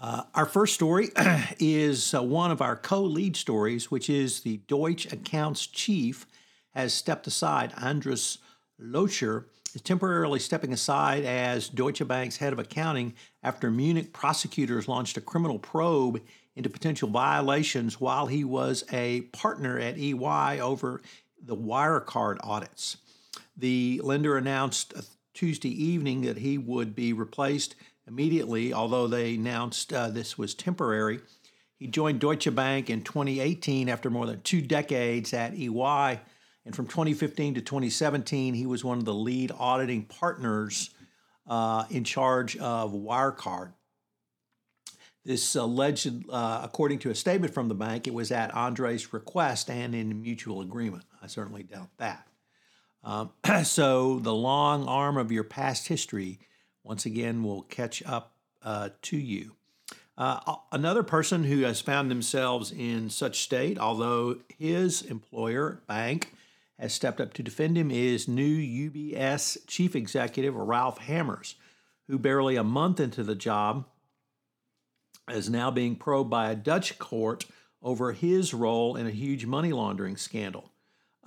Uh, our first story is uh, one of our co lead stories, which is the Deutsche Accounts chief has stepped aside. Andreas Loetscher is temporarily stepping aside as Deutsche Bank's head of accounting after Munich prosecutors launched a criminal probe into potential violations while he was a partner at EY over the Wirecard audits. The lender announced Tuesday evening that he would be replaced immediately, although they announced uh, this was temporary. He joined Deutsche Bank in 2018 after more than two decades at EY. And from 2015 to 2017, he was one of the lead auditing partners uh, in charge of Wirecard. This alleged, uh, according to a statement from the bank, it was at Andre's request and in mutual agreement. I certainly doubt that. Um, so, the long arm of your past history once again we'll catch up uh, to you. Uh, another person who has found themselves in such state, although his employer, bank, has stepped up to defend him, is new UBS chief executive Ralph Hamers, who barely a month into the job is now being probed by a Dutch court over his role in a huge money laundering scandal.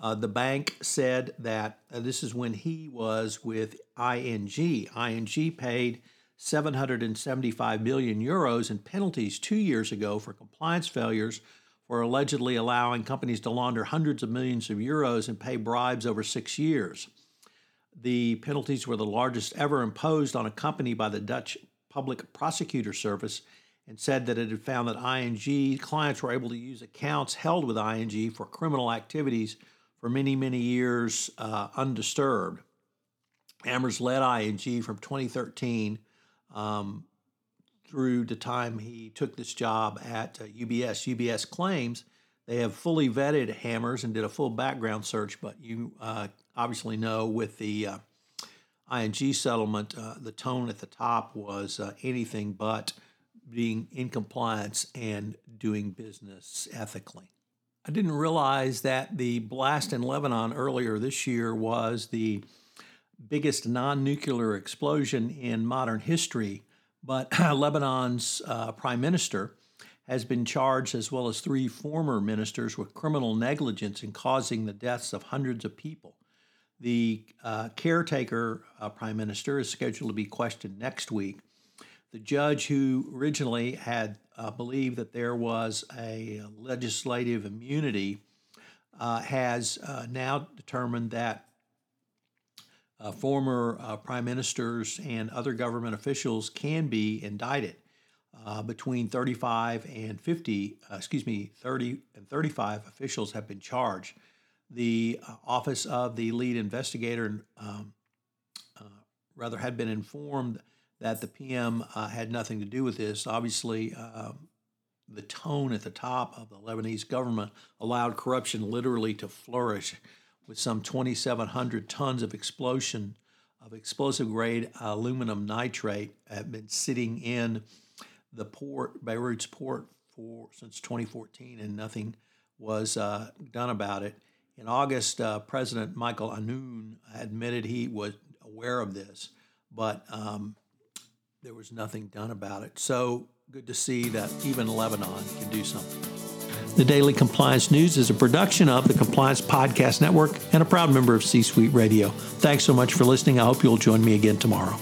Uh, the bank said that uh, this is when he was with ING. ING paid 775 million euros in penalties two years ago for compliance failures for allegedly allowing companies to launder hundreds of millions of euros and pay bribes over six years. The penalties were the largest ever imposed on a company by the Dutch Public Prosecutor Service and said that it had found that ING clients were able to use accounts held with ING for criminal activities for many, many years uh, undisturbed. Hamers led ING from 2013 um, through the time he took this job at uh, UBS. UBS claims they have fully vetted Hamers and did a full background search, but you uh, obviously know with the uh, ING settlement, uh, the tone at the top was uh, anything but being in compliance and doing business ethically. I didn't realize that the blast in Lebanon earlier this year was the biggest non nuclear explosion in modern history. But Lebanon's uh, prime minister has been charged, as well as three former ministers, with criminal negligence in causing the deaths of hundreds of people. The uh, caretaker uh, prime minister is scheduled to be questioned next week. The judge who originally had uh, believed that there was a legislative immunity uh, has uh, now determined that uh, former uh, prime ministers and other government officials can be indicted. Uh, between 35 and 50, excuse me, 30 and 35 officials have been charged. The office of the lead investigator, um, rather, had been informed that the PM uh, had nothing to do with this. Obviously, uh, the tone at the top of the Lebanese government allowed corruption literally to flourish, with some 2,700 tons of explosion of explosive grade aluminum nitrate had been sitting in the port, Beirut's port, for since 2014, and nothing was uh, done about it. In August, uh, President Michael Aoun admitted he was aware of this, but um, there was nothing done about it. So good to see that even Lebanon can do something. The Daily Compliance News is a production of the Compliance Podcast Network and a proud member of C Suite Radio. Thanks so much for listening. I hope you'll join me again tomorrow.